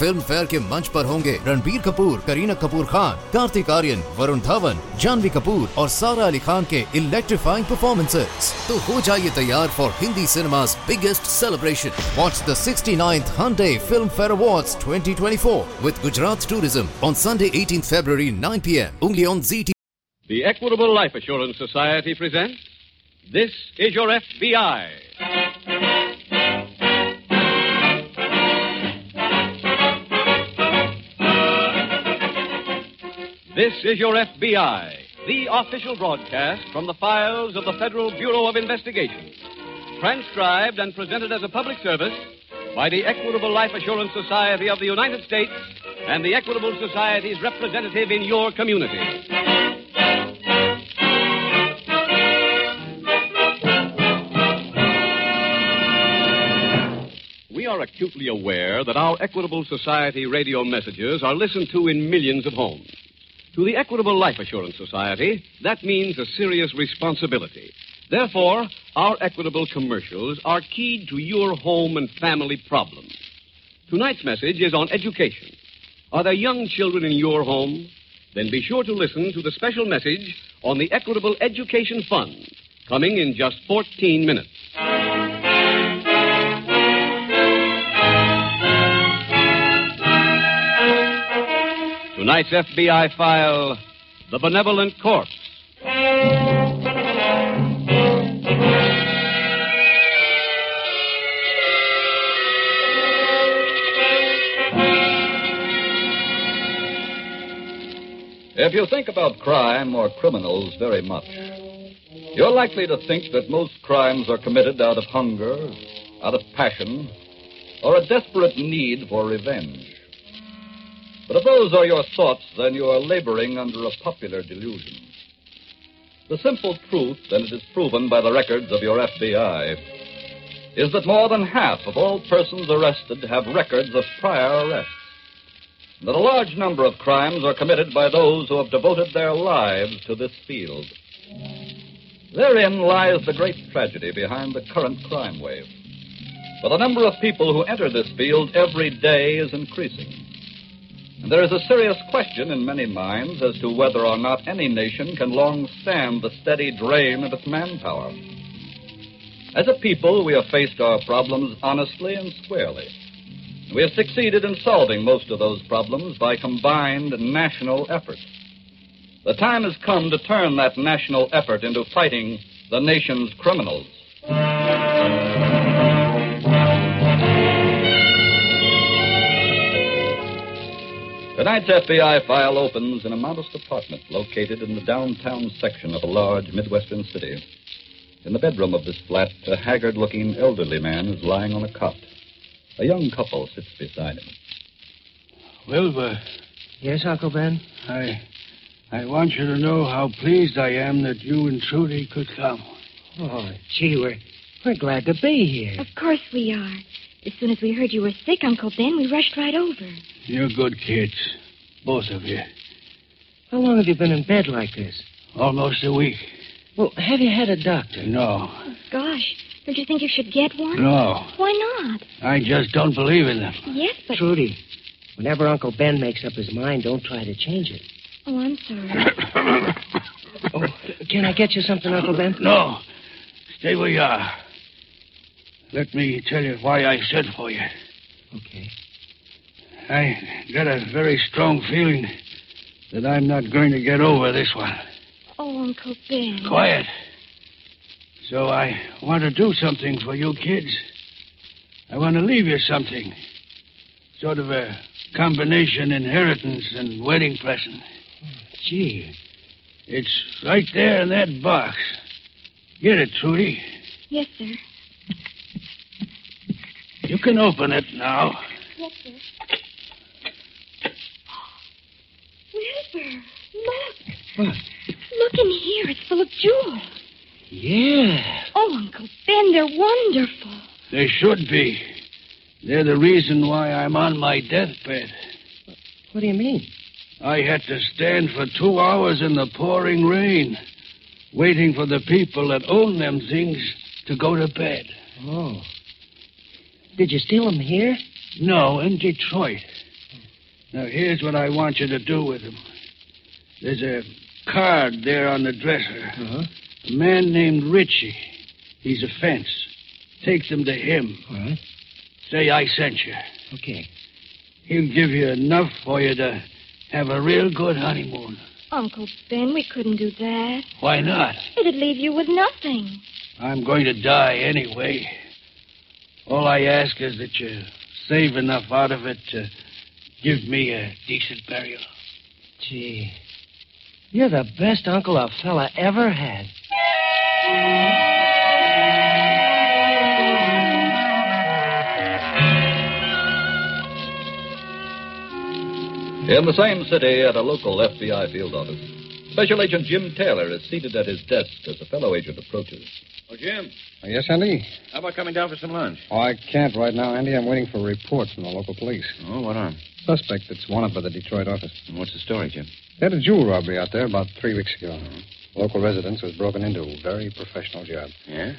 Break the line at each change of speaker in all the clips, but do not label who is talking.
Film fair के मंच पर होंगे रणबीर कपूर करीना कपूर खान कार्तिक आर्यन वरुण धवन जानवी कपूर और सारा अली खान के इलेक्ट्रीफाइंग परफॉर्मेंसेस तो हो जाइए तैयार for Hindi cinema's biggest celebration. Watch the 69th Hyundai Film Fair Awards 2024 with Gujarat Tourism on Sunday 18th February 9 p.m. only on ZT.
The Equitable Life Assurance Society presents This is Your FBI. This is Your FBI, the official broadcast from the files of the Federal Bureau of Investigation. Transcribed and presented as a public service by the Equitable Life Assurance Society of the United States and the Equitable Society's representative in your community. We are acutely aware that our Equitable Society radio messages are listened to in millions of homes. To the Equitable Life Assurance Society, that means a serious responsibility. Therefore, our Equitable commercials are keyed to your home and family problems. Tonight's message is on education. Are there young children in your home? Then be sure to listen to the special message on the Equitable Education Fund, coming in just 14 minutes. Tonight's FBI file The Benevolent Corpse.
If you think about crime or criminals very much, you're likely to think that most crimes are committed out of hunger, out of passion, or a desperate need for revenge. But if those are your thoughts, then you are laboring under a popular delusion. The simple truth, and it is proven by the records of your FBI, is that more than half of all persons arrested have records of prior arrests. That a large number of crimes are committed by those who have devoted their lives to this field. Therein lies the great tragedy behind the current crime wave. For the number of people who enter this field every day is increasing. And there is a serious question in many minds as to whether or not any nation can long stand the steady drain of its manpower. As a people, we have faced our problems honestly and squarely. We have succeeded in solving most of those problems by combined national effort. The time has come to turn that national effort into fighting the nation's criminals. Tonight's FBI file opens in a modest apartment located in the downtown section of a large Midwestern city. In the bedroom of this flat, a haggard looking elderly man is lying on a cot. A young couple sits beside him.
Wilbur,
Yes, Uncle Ben?
I I want you to know how pleased I am that you and Trudy could come.
Oh, gee, we're, we're glad to be here.
Of course we are. As soon as we heard you were sick, Uncle Ben, we rushed right over.
You're good kids, both of you.
How long have you been in bed like this?
Almost a week.
Well, have you had a doctor?
No,
Gosh, don't you think you should get one?
no.
Why not?
I just don't believe in them.
Yes, but.
Trudy, whenever Uncle Ben makes up his mind, don't try to change it.
Oh, I'm sorry.
Oh, can I get you something, Uncle Ben?
no. Stay where you are. Let me tell you why I sent for you.
Okay.
I got a very strong feeling that I'm not going to get over this one.
Oh, Uncle Ben.
Quiet. So I want to do something for you kids. I want to leave you something. Sort of a combination inheritance and wedding present.
Gee,
It's right there in that box. Get it, Trudy.
Yes, sir.
You can open it now.
Yes, sir. Wilbur, look.
What?
Look in here. It's full of jewels.
yeah.
Oh, Uncle Ben, they're wonderful.
They should be. They're the reason why I'm on my deathbed.
What do you mean?
I had to stand for two hours in the pouring rain, waiting for the people that own them things to go to bed.
Oh. Did you steal them here?
No, in Detroit. Now, here's what I want you to do with them. There's a card there on the dresser.
Uh-huh.
A man named Ritchie. He's a fence. Take them to him.
All right.
Say I sent you.
Okay.
He'll give you enough for you to have a real good honeymoon.
Uncle Ben, we couldn't do that.
Why not?
It'd leave you with nothing.
I'm going to die anyway. All I ask is that you save enough out of it to give me a decent burial.
Gee. You're the best uncle a fella ever had.
In the same city, at a local FBI field office, Special Agent Jim Taylor is seated at his desk as a fellow agent approaches.
Oh, Jim, oh,
Yes, Andy?
how about coming down for some lunch?
Oh, I can't right now, Andy. I'm waiting for a report from the local police.
Oh, what on?
Suspect that's wanted by the Detroit office.
And What's the story, Jim?
They had a jewel robbery out there about three weeks ago. Local residence was broken into. Very professional job.
Yeah?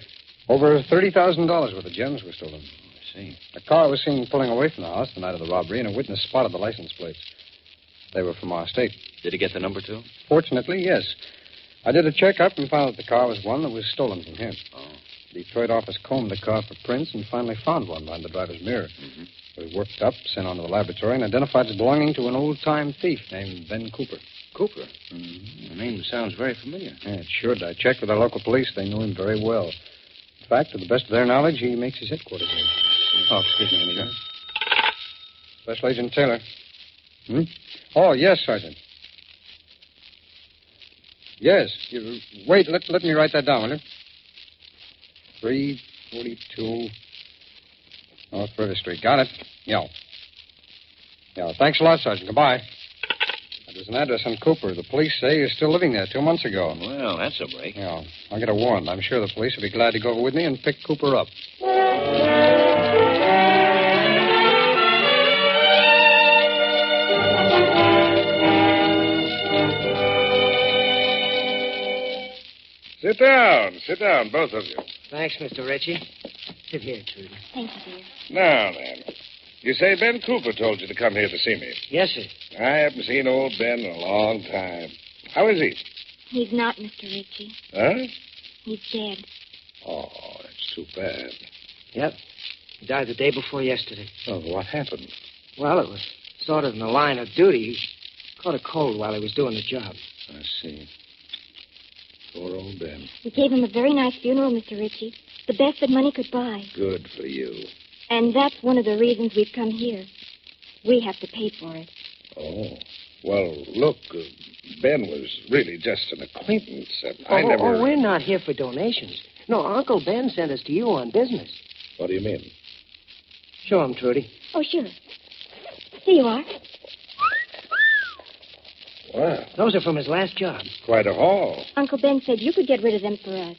Over $30,000 worth of gems were stolen.
I see.
A car was seen pulling away from the house the night of the robbery, and a witness spotted the license plates. They were from our state.
Did he get the number, too?
Fortunately, yes. I did a checkup and found that the car was one that was stolen from here.
Oh.
The Detroit office combed the car for prints and finally found one behind the driver's mirror.
Mhm.
Was worked up, sent on to the laboratory, and identified as belonging to an old-time thief named Ben Cooper.
Cooper? The name sounds very familiar.
Yeah, it should. I checked with our local police. They knew him very well. In fact, to the best of their knowledge, he makes his headquarters here. Oh, excuse me, Anita. Special Agent Taylor. Hmm? Oh, yes, Sergeant. Yes. You, wait, let, let me write that down, will you? 342 North River Street. Got it. Yeah. Yeah, thanks a lot, Sergeant. Goodbye. There's an address on Cooper. The police say you're still living there two months ago.
Well, that's a break.
Yeah, I'll get a warrant. I'm sure the police will be glad to go over with me and pick Cooper up.
Sit down. Sit down, both of you.
Thanks, Mr. Ritchie. Sit here, Trudy.
Thank you, dear.
Now, then. You say Ben Cooper told you to come here to see me.
Yes, sir.
I haven't seen old Ben in a long time. How is he?
He's not, Mr. Ritchie.
Huh?
He's dead.
Oh, that's too bad.
Yep. He died the day before yesterday.
Oh, what happened?
Well, it was sort of in the line of duty. He caught a cold while he was doing the job.
I see. Poor old Ben.
We gave him a very nice funeral, Mr. Ritchie. The best that money could buy.
Good for you.
And that's one of the reasons we've come here. We have to pay for it.
Oh. Well, look, uh, Ben was really just an acquaintance. And
Oh,
I never.
oh, we're not here for donations. No, Uncle Ben sent us to you on business.
What do you mean?
Show him, Trudy.
Oh, sure. Here you are.
Well,
Those are from his last job.
quite a haul.
Uncle Ben said you could get rid of them for us.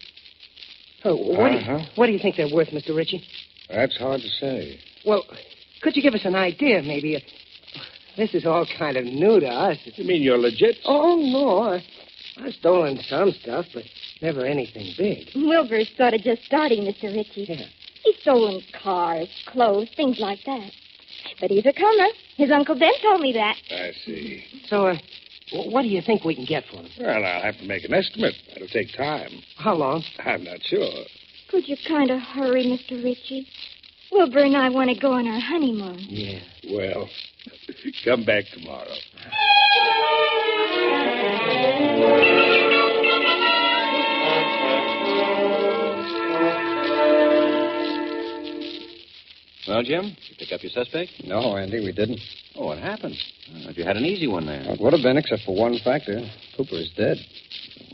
Oh, what, do
Uh-huh.
you, what do you think they're worth, Mr. Ritchie?
That's hard to say.
Well, could you give us an idea, maybe? Uh, This is all kind of new to us.
You mean you're legit?
Oh, no. I, I've stolen some stuff, but never anything big.
Wilbur's sort of just starting, Mr. Ritchie.
Yeah.
He's stolen cars, clothes, things like that. But he's a comer. His Uncle Ben told me that.
I see.
So, uh, wh- what do you think we can get for them?
Well, I'll have to make an estimate. It'll take time.
How long?
I'm not sure.
Could you kind of hurry, Mr. Ritchie? Wilbur and I want to go on our honeymoon.
Yeah.
Well, come back tomorrow.
Well, Jim, you pick up your suspect?
No, Andy, we didn't.
Oh, what happened? Well, you had an easy one there.
It would have been, except for one factor. Cooper is dead.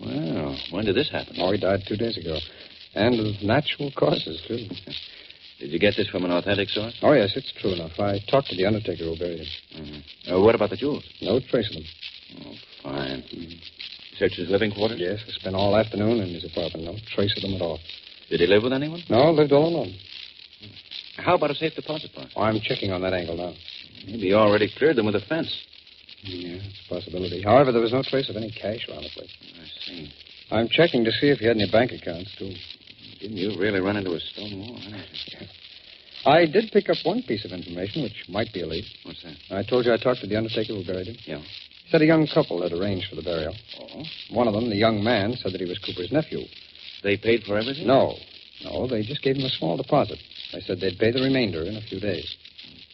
Well, when did this happen?
Oh, he died two days ago. And of natural causes, too.
Did you get this from an authentic source?
Oh, yes, it's true enough. I talked to the undertaker who buried him.
Mm-hmm. Uh, what about the jewels?
No trace of them.
Oh, fine. Search his living quarters?
Yes, I spent all afternoon in his apartment. No trace of them at all.
Did he live with anyone?
No, lived all alone.
How about a safe deposit box?
Oh, I'm checking on that angle now.
Maybe you already cleared them with a fence.
Yeah, it's a possibility. However, there was no trace of any cash around the place.
I see.
I'm checking to see if he had any bank accounts, too.
Didn't you really run into a stone wall? Huh?
I did pick up one piece of information which might be a lead.
What's that?
I told you I talked to the undertaker who buried him.
Yeah.
He said a young couple had arranged for the burial.
Oh?
One of them, the young man, said that he was Cooper's nephew.
They paid for everything?
No. No, they just gave him a small deposit. They said they'd pay the remainder in a few days.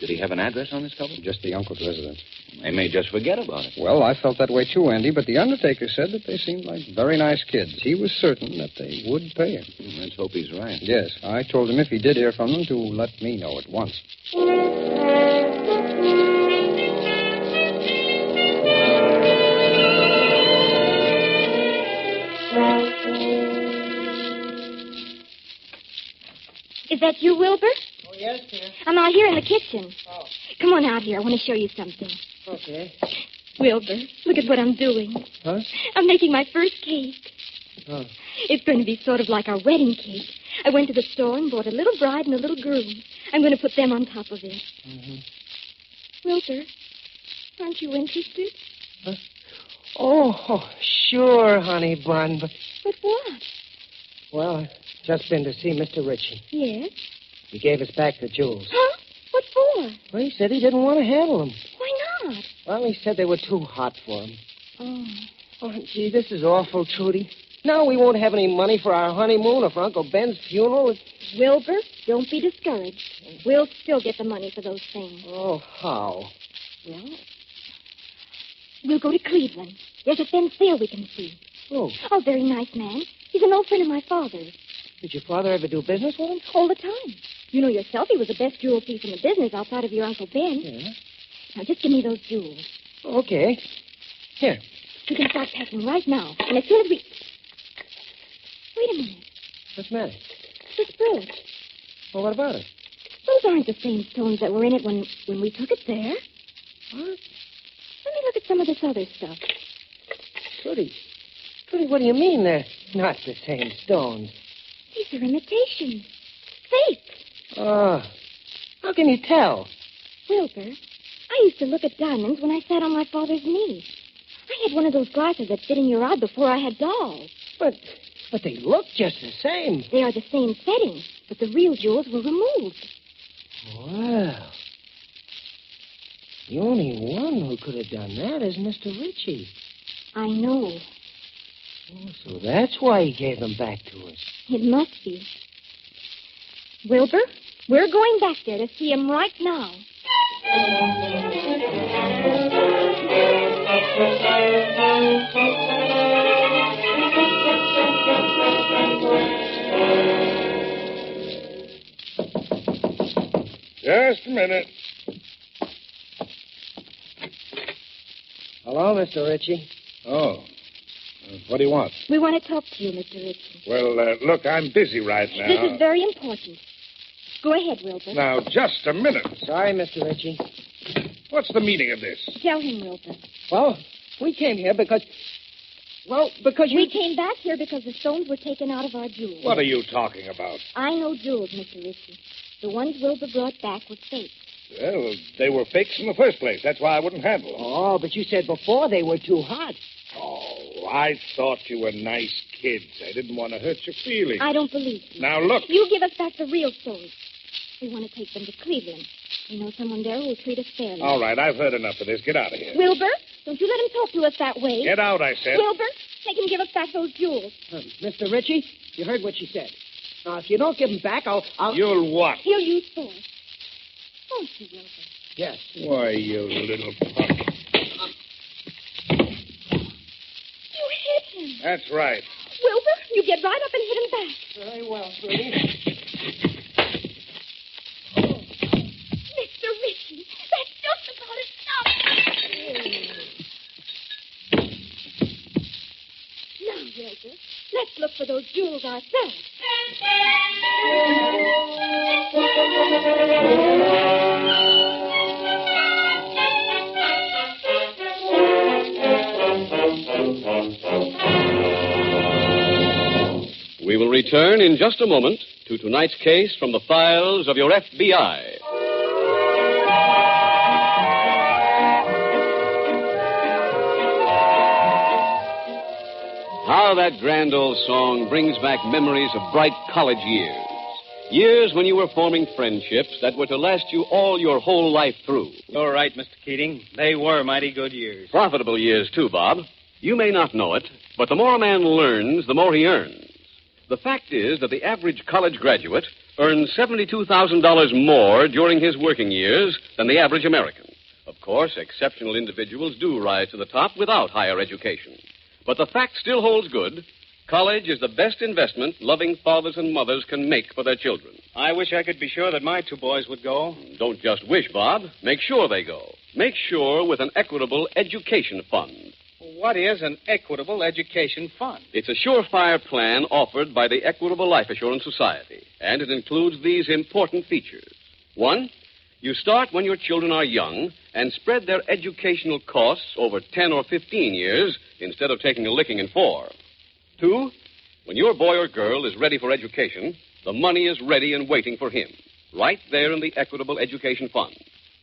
Did he have an address on this couple?
Just the uncle's residence.
They may just forget about it.
Well, I felt that way too, Andy, but the undertaker said that they seemed like very nice kids. He was certain that they would pay him.
Let's hope he's right.
Yes, I told him if he did hear from them to let me know at once.
That you, Wilbur?
Oh, yes, dear.
I'm out here in the kitchen.
Oh.
Come on out here. I want to show you something.
Okay.
Wilbur, look at what I'm doing.
Huh?
I'm making my first cake.
Oh.
It's going to be sort of like our wedding cake. I went to the store and bought a little bride and a little groom. I'm going to put them on top of it.
Mm-hmm.
Wilbur, aren't you interested? Huh?
Oh, sure, honey bun. But,
But what?
well, just been to see Mr. Ritchie.
Yes.
He gave us back the jewels.
Huh? What for?
Well, he said he didn't want to handle them.
Why not?
Well, he said they were too hot for him.
Oh.
Oh, gee, this is awful, Trudy. Now we won't have any money for our honeymoon or for Uncle Ben's funeral.
Wilbur, don't be discouraged. We'll still get the money for those things.
Oh, how?
Well, we'll go to Cleveland. There's a thin sale we can see.
Oh,
Oh, very nice man. He's an old friend of my father's.
Did your father ever do business with him?
All the time. You know yourself he was the best jewel thief in the business outside of your Uncle Ben.
Yeah.
Now, just give me those jewels.
Okay. Here.
You can start packing right now. And as soon as we... Wait a minute.
What's the matter?
This brooch.
Well, what about it?
Those aren't the same stones that were in it when, when we took it there.
What?
Let me look at some of this other stuff.
Trudy. Trudy, what do you mean they're not the same stones?
These are imitations. Fake.
Oh. Ah, how can you tell?
Wilbur, I used to look at diamonds when I sat on my father's knee. I had one of those glasses that fit in your eye before I had dolls.
But but they look just the same.
They are the same setting, but the real jewels were removed.
Well. The only one who could have done that is Mr. Ritchie.
I know.
Oh, so that's why he gave them back to us.
It must be. Wilbur, we're going back there to see him right now.
Just a minute.
Hello, Mr. Ritchie.
Oh. Uh, what do you want?
We want to talk to you, Mr. Ritchie.
Well, uh, look, I'm busy right now.
This is very important. Go ahead, Wilbur.
Now, just a minute.
Sorry, Mr. Ritchie.
What's the meaning of this?
Tell him, Wilbur.
Well, we came here because. Well, because you.
We came back here because the stones were taken out of our jewels.
What are you talking about?
I know jewels, Mr. Ritchie. The ones Wilbur brought back were fake.
Well, they were fakes in the first place. That's why I wouldn't handle them.
Oh, but you said before they were too hot.
Oh, I thought you were nice kids. I didn't want to hurt your feelings.
I don't believe you.
Now, look.
You give us back the real stones. We want to take them to Cleveland. We know someone there who will treat us fairly.
All right, I've heard enough of this. Get out of here.
Wilbur, don't you let him talk to us that way.
Get out, I said.
Wilbur, make him give us back those jewels.
Um, Mr. Ritchie, you heard what she said. Now, if you don't give them back, I'll. I'll...
You'll what?
He'll use force. Won't you, Wilbur?
Yes.
Why, you little punk.
You hit him.
That's right.
Wilbur, you get right up and hit him back.
Very well, Trudy.
Mr. Ritchie, that's just about it. Stop. Now, Wilbur, let's look for those jewels ourselves.
will return in just a moment to tonight's case from the files of your FBI. How that grand old song brings back memories of bright college years. Years when you were forming friendships that were to last you all your whole life through.
You're right, Mr. Keating. They were mighty good years.
Profitable years, too, Bob. You may not know it, but the more a man learns, the more he earns. The fact is that the average college graduate earns $72,000 more during his working years than the average American. Of course, exceptional individuals do rise to the top without higher education. But the fact still holds good. College is the best investment loving fathers and mothers can make for their children.
I wish I could be sure that my two boys would go.
Don't just wish, Bob. Make sure they go. Make sure with an equitable education fund.
What is an equitable education fund?
It's a surefire plan offered by the Equitable Life Assurance Society, and it includes these important features. One, you start when your children are young and spread their educational costs over 10 or 15 years instead of taking a licking in four. Two, when your boy or girl is ready for education, the money is ready and waiting for him, right there in the Equitable Education Fund.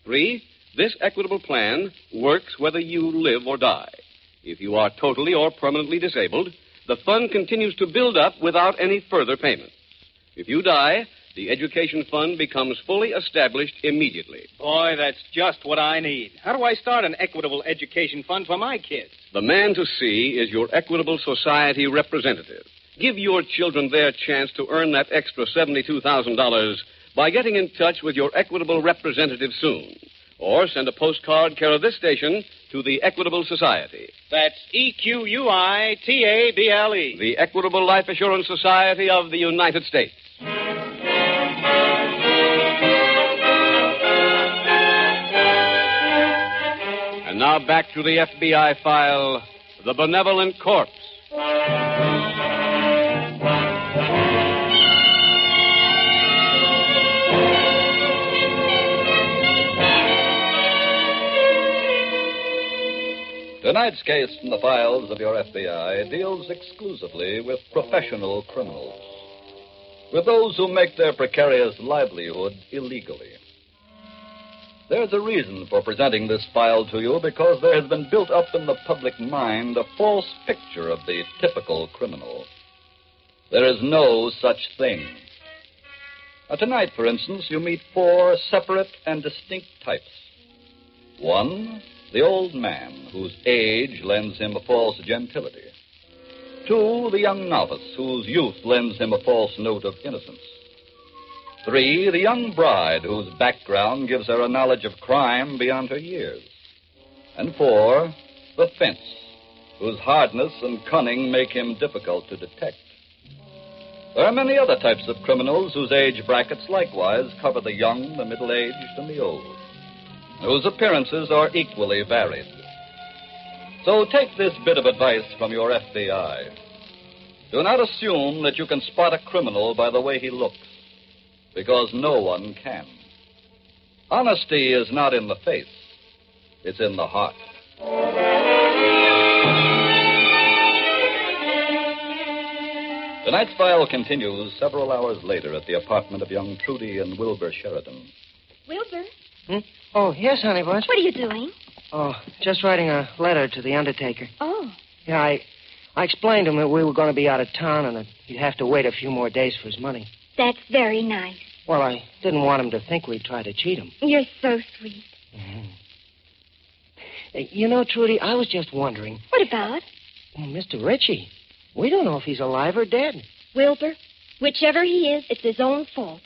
Three, this equitable plan works whether you live or die. If you are totally or permanently disabled, the fund continues to build up without any further payment. If you die, the education fund becomes fully established immediately.
Boy, that's just what I need. How do I start an equitable education fund for my kids?
The man to see is your Equitable Society representative. Give your children their chance to earn that extra $72,000 by getting in touch with your Equitable representative soon. Or send a postcard care of this station to the Equitable Society.
That's E Q U I T A B L E.
The Equitable Life Assurance Society of the United States. And now back to the FBI file The Benevolent Corpse.
Tonight's case from the files of your FBI deals exclusively with professional criminals, with those who make their precarious livelihood illegally. There's a reason for presenting this file to you because there has been built up in the public mind a false picture of the typical criminal. There is no such thing. Now, tonight, for instance, you meet four separate and distinct types. One, the old man, whose age lends him a false gentility. Two, the young novice, whose youth lends him a false note of innocence. Three, the young bride, whose background gives her a knowledge of crime beyond her years. And four, the fence, whose hardness and cunning make him difficult to detect. There are many other types of criminals whose age brackets likewise cover the young, the middle aged, and the old whose appearances are equally varied. So take this bit of advice from your FBI. Do not assume that you can spot a criminal by the way he looks, because no one can. Honesty is not in the face, it's in the heart. Tonight's file continues several hours later at the apartment of young Trudy and Wilbur Sheridan.
Wilbur,
Hmm? Oh, yes, honey bunch.
what are you doing?
Oh, just writing a letter to the undertaker.
Oh,
Yeah, I, I explained to him that we were going to be out of town and that he'd have to wait a few more days for his money.
that's very nice.
Well, I didn't want him to think we'd try to cheat him.
You're so sweet.
Uh, You know, Trudy, I was just wondering.
What about?
Well, Mr. Ritchie, we don't know if he's alive or dead.
Wilbur, whichever he is, it's his own fault.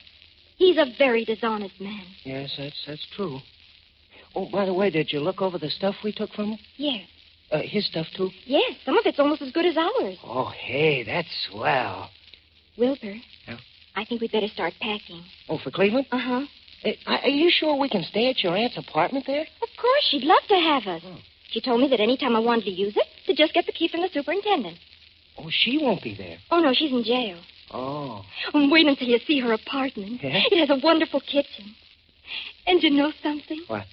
He's a very dishonest man.
Yes, that's that's true. Oh, by the way, did you look over the stuff we took from him?
Yes,
Uh, his stuff too?
yes, some of it's almost as good as ours.
Oh, hey, that's swell.
Wilbur,
Yeah?
I think we'd better start packing.
Oh, for Cleveland?
Uh huh.
Uh, are you sure we can stay at your aunt's apartment there?
Of course, she'd love to have us.
Oh.
She told me that any time I wanted to use it, to just get the key from the superintendent.
Oh, she won't be there.
Oh, no, she's in jail.
Oh.
Oh, Wait until you see her apartment.
Yeah?
It has a wonderful kitchen. And you know something?
What?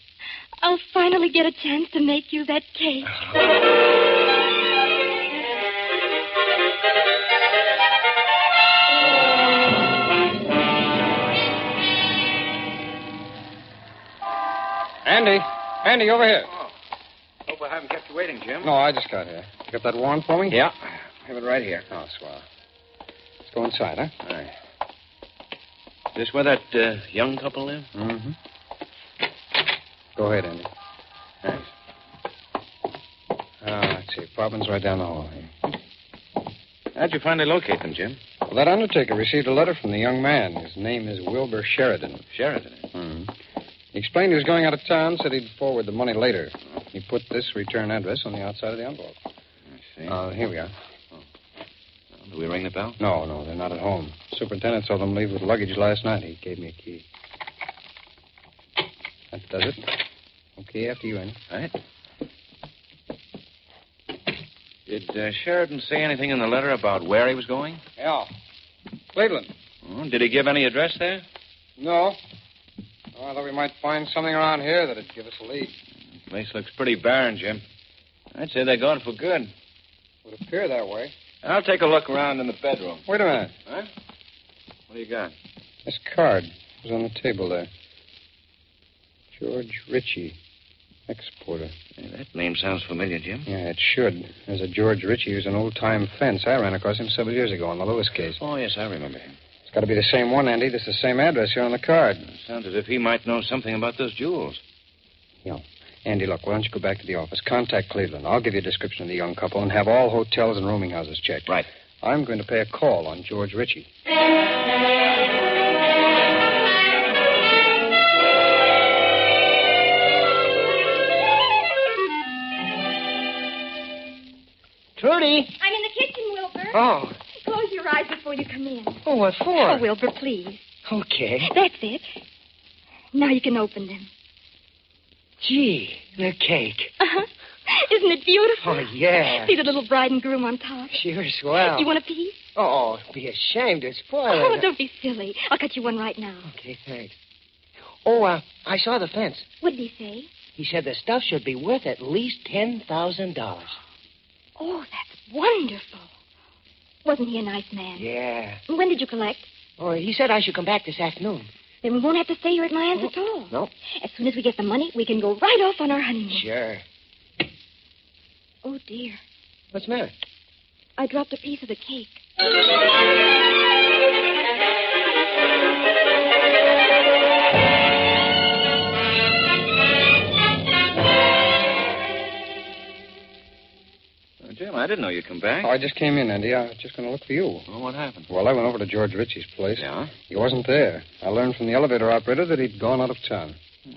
I'll finally get a chance to make you that cake.
Andy. Andy, over here.
Hope I haven't kept you waiting, Jim.
No, I just got here. You got that warrant for me?
Yeah.
I have it right here.
Oh, swell. Let's go inside, huh?
All right. Is this where that uh, young couple live?
Mm-hmm. Go ahead, Andy.
Thanks.
Uh, let's see. Apartment's right down the hall here.
How'd you finally locate them, Jim?
Well, that undertaker received a letter from the young man. His name is Wilbur Sheridan.
Sheridan.
Mm-hmm. He explained he was going out of town, said he'd forward the money later. He put this return address on the outside of the envelope.
I see.
Uh, here we are.
Do we ring the bell?
No, no, they're not at home. Superintendent saw them leave with luggage last night. He gave me a key. That does it. Okay, after you, Andy.
All right. Did uh, Sheridan say anything in the letter about where he was going?
Yeah. Cleveland.
Oh, did he give any address there?
No. Oh, I thought we might find something around here that'd give us a lead.
The place looks pretty barren, Jim. I'd say they're gone for good.
Would appear that way.
I'll take a look around in the bedroom.
Wait a minute.
Huh? What do you got?
This card was on the table there. George Ritchie, exporter.
Hey, that name sounds familiar, Jim.
Yeah, it should. There's a George Ritchie who's an old-time fence. I ran across him several years ago on the Lewis case.
Oh, yes, I remember him.
It's got to be the same one, Andy. This is the same address here on the card.
Sounds as if he might know something about those jewels.
Yeah. Andy, look, why don't you go back to the office? Contact Cleveland. I'll give you a description of the young couple and have all hotels and rooming houses checked.
Right.
I'm going to pay a call on George Ritchie.
Trudy.
I'm in the kitchen, Wilbur.
Oh.
Close your eyes before you come in.
Oh, what for?
Oh, Wilbur, please.
Okay.
That's it. Now you can open them.
Gee, the cake.
Uh-huh. Isn't it beautiful?
Oh, yeah.
See the little bride and groom on top.
Sure, swell.
You want a piece?
Oh, be ashamed to spoil
Oh,
it.
don't be silly. I'll cut you one right now.
Okay, thanks. Oh, uh, I saw the fence.
What did he say?
He said the stuff should be worth at least $10,000.
Oh, that's wonderful. Wasn't he a nice man?
Yeah.
When did you collect?
Oh, he said I should come back this afternoon.
Then we won't have to stay here at my aunt's oh, at all.
No.
As soon as we get the money, we can go right off on our honeymoon.
Sure.
Oh, dear.
What's the matter?
I dropped a piece of the cake.
I didn't know you'd come back.
Oh, I just came in, Andy. I was just going to look for you.
Well, what happened?
Well, I went over to George Ritchie's place.
Yeah?
He wasn't there. I learned from the elevator operator that he'd gone out of town.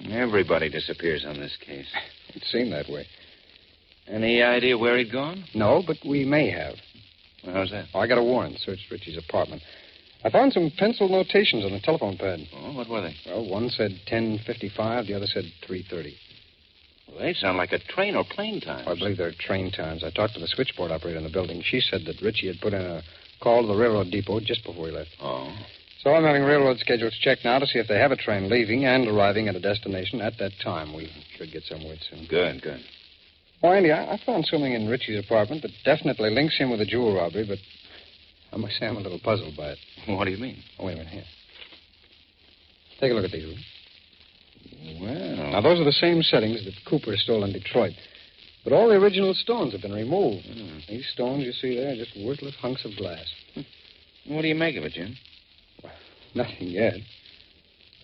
Everybody disappears on this case.
It seemed that way.
Any idea where he'd gone?
No, but we may have.
Well, how's that?
Oh, I got a warrant. Searched Ritchie's apartment. I found some pencil notations on the telephone pad.
Oh, what were they?
Well, one said 10.55, the other said 3.30.
Well, they sound like a train or plane time.
I believe they're train times. I talked to the switchboard operator in the building. She said that Ritchie had put in a call to the railroad depot just before he left.
Oh.
So I'm having railroad schedules checked now to see if they have a train leaving and arriving at a destination at that time. We should get some word soon.
Good, good.
Oh, Andy, I, I found something in Ritchie's apartment that definitely links him with the jewel robbery, but I must say I'm a little puzzled by it.
What do you mean?
Oh, wait a minute, here. Take a look at these.
Well,
Now, those are the same settings that Cooper stole in Detroit. But all the original stones have been removed. Hmm. These stones you see there are just worthless hunks of glass. Hmm.
what do you make of it, Jim?
Nothing yet.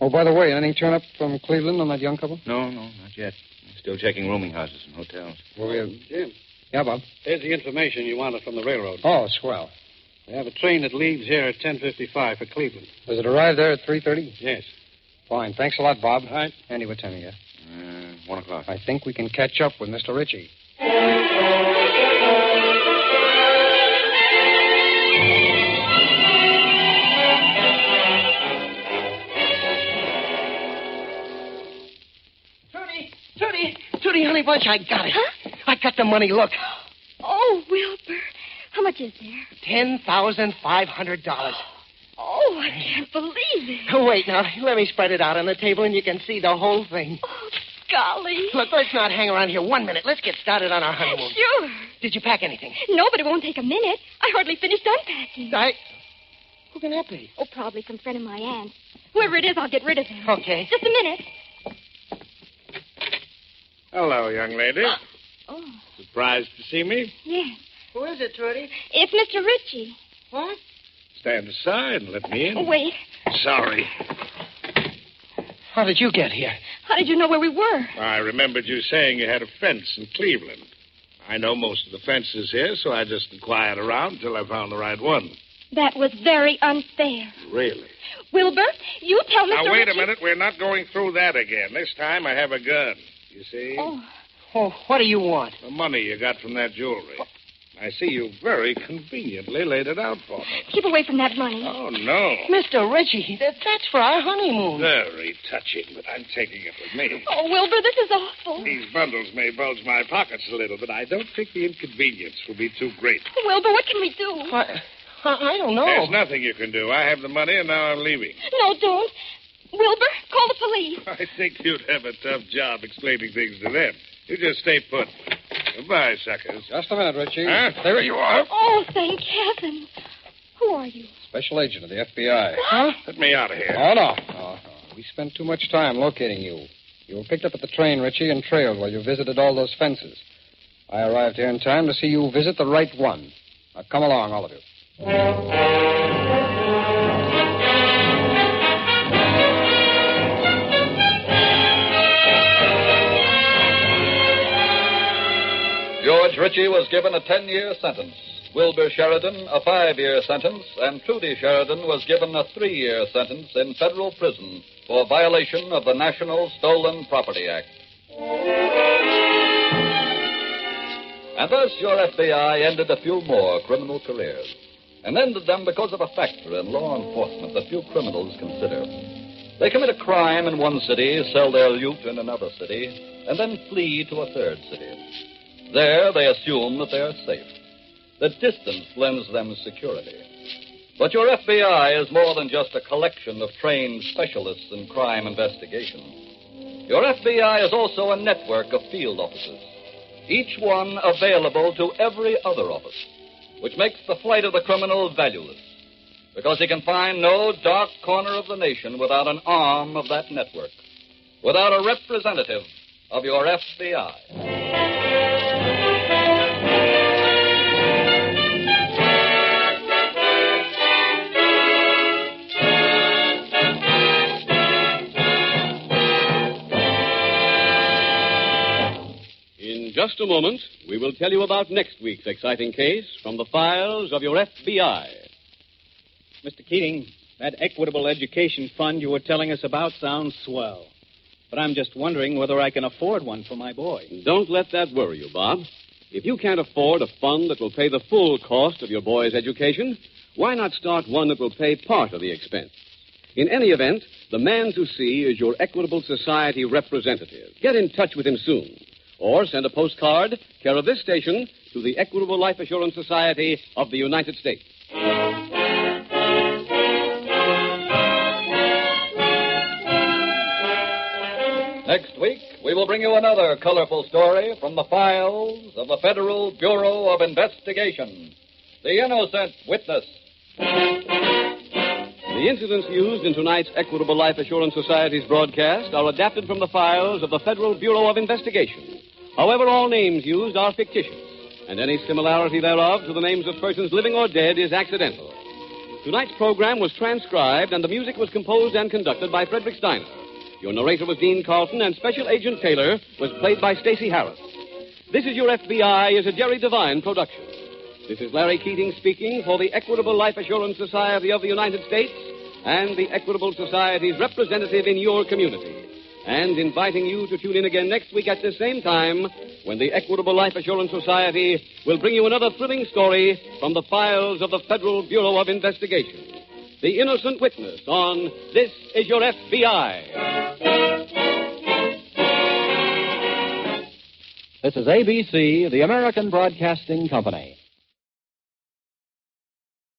Oh, by the way, anything turn up from Cleveland on that young couple?
No, no, not yet. Still checking rooming houses and hotels.
Well, we have...
Jim,
Yeah, Bob.
here's the information you wanted from the railroad.
Oh, swell.
We have a train that leaves here at 10.55 for Cleveland.
Does it arrive there at 3.30?
Yes.
Fine. Thanks a lot, Bob.
All right.
Andy, what time are you?
Uh, one o'clock.
I think we can catch up with Mr. Ritchie.
Trudy, Trudy, Trudy, honey bunch, I got it. Huh? I got the money. Look,
Oh, Wilbur. How much is there?
ten thousand five hundred dollars.
Oh, I can't believe it.
Oh, wait now, let me spread it out on the table, and you can see the whole thing.
Oh, golly.
Look, let's not hang around here one minute. Let's get started on our honeymoon.
Sure.
Did you pack anything?
No, but it won't take a minute. I hardly finished unpacking.
I. Who can that be?
Oh, probably some friend of my aunt's. Whoever it is, I'll get rid of him.
Okay.
Just a minute.
Hello, young lady.
Oh,
Surprised to see me?
yes.
Who is it, Trudy?
It's Mr. Ritchie.
What?
Stand aside and let me in.
Wait.
Sorry.
How did you get here?
How did you know where we were?
I remembered you saying you had a fence in Cleveland. I know most of the fences here, so I just inquired around until I found the right one.
That was very unfair.
Really?
Wilbur, you tell Mr.
Now, wait
Ritchie...
a minute. We're not going through that again. This time I have a gun. You see?
Oh,
Oh, what do you want?
The money you got from that jewelry. Oh. I see you very conveniently laid it out for me.
keep away from that money.
Oh, no.
Mr. Ritchie, that, that's for our honeymoon.
Very touching, but I'm taking it with me.
Oh, Wilbur, this is awful.
These bundles may bulge my pockets a little, but I don't think the inconvenience will be too great.
Wilbur, what can we do?
I, I, I don't know.
There's nothing you can do. I have the money, and now I'm leaving.
No, don't. Wilbur, call the police.
I think you'd have a tough job explaining things to them. You just stay put. Goodbye, suckers.
Just a minute, Ritchie.
Huh? There you are.
Oh, thank heaven. Who are you?
Special agent of the FBI.
Huh?
Let me out of here.
Oh, no. No, no. We spent too much time locating you. You were picked up at the train, Ritchie, and trailed while you visited all those fences. I arrived here in time to see you visit the right one. Now, come along, all of you.
Ritchie was given a 10 year sentence. Wilbur Sheridan a five year sentence, and Trudy Sheridan was given a three year sentence in federal prison for violation of the National Stolen Property Act. And thus your FBI ended a few more criminal careers, and ended them because of a factor in law enforcement that few criminals consider. They commit a crime in one city, sell their loot in another city, and then flee to a third city. There, they assume that they are safe. The distance lends them security. But your FBI is more than just a collection of trained specialists in crime investigation. Your FBI is also a network of field offices, each one available to every other office, which makes the flight of the criminal valueless, because he can find no dark corner of the nation without an arm of that network, without a representative of your FBI.
Just a moment, we will tell you about next week's exciting case from the files of your FBI.
Mr. Keating, that equitable education fund you were telling us about sounds swell. But I'm just wondering whether I can afford one for my boy.
Don't let that worry you, Bob. If you can't afford a fund that will pay the full cost of your boy's education, why not start one that will pay part of the expense? In any event, the man to see is your Equitable Society representative. Get in touch with him soon. Or send a postcard, care of this station, to the Equitable Life Assurance Society of the United States.
Next week, we will bring you another colorful story from the files of the Federal Bureau of Investigation The Innocent Witness.
The incidents used in tonight's Equitable Life Assurance Society's broadcast are adapted from the files of the Federal Bureau of Investigation. However, all names used are fictitious, and any similarity thereof to the names of persons living or dead is accidental. Tonight's program was transcribed, and the music was composed and conducted by Frederick Steiner. Your narrator was Dean Carlton, and Special Agent Taylor was played by Stacy Harris. This is Your FBI is a Jerry Devine production. This is Larry Keating speaking for the Equitable Life Assurance Society of the United States and the Equitable Society's representative in your community. And inviting you to tune in again next week at the same time when the Equitable Life Assurance Society will bring you another thrilling story from the files of the Federal Bureau of Investigation. The Innocent Witness on This Is Your FBI.
This is ABC, the American Broadcasting Company.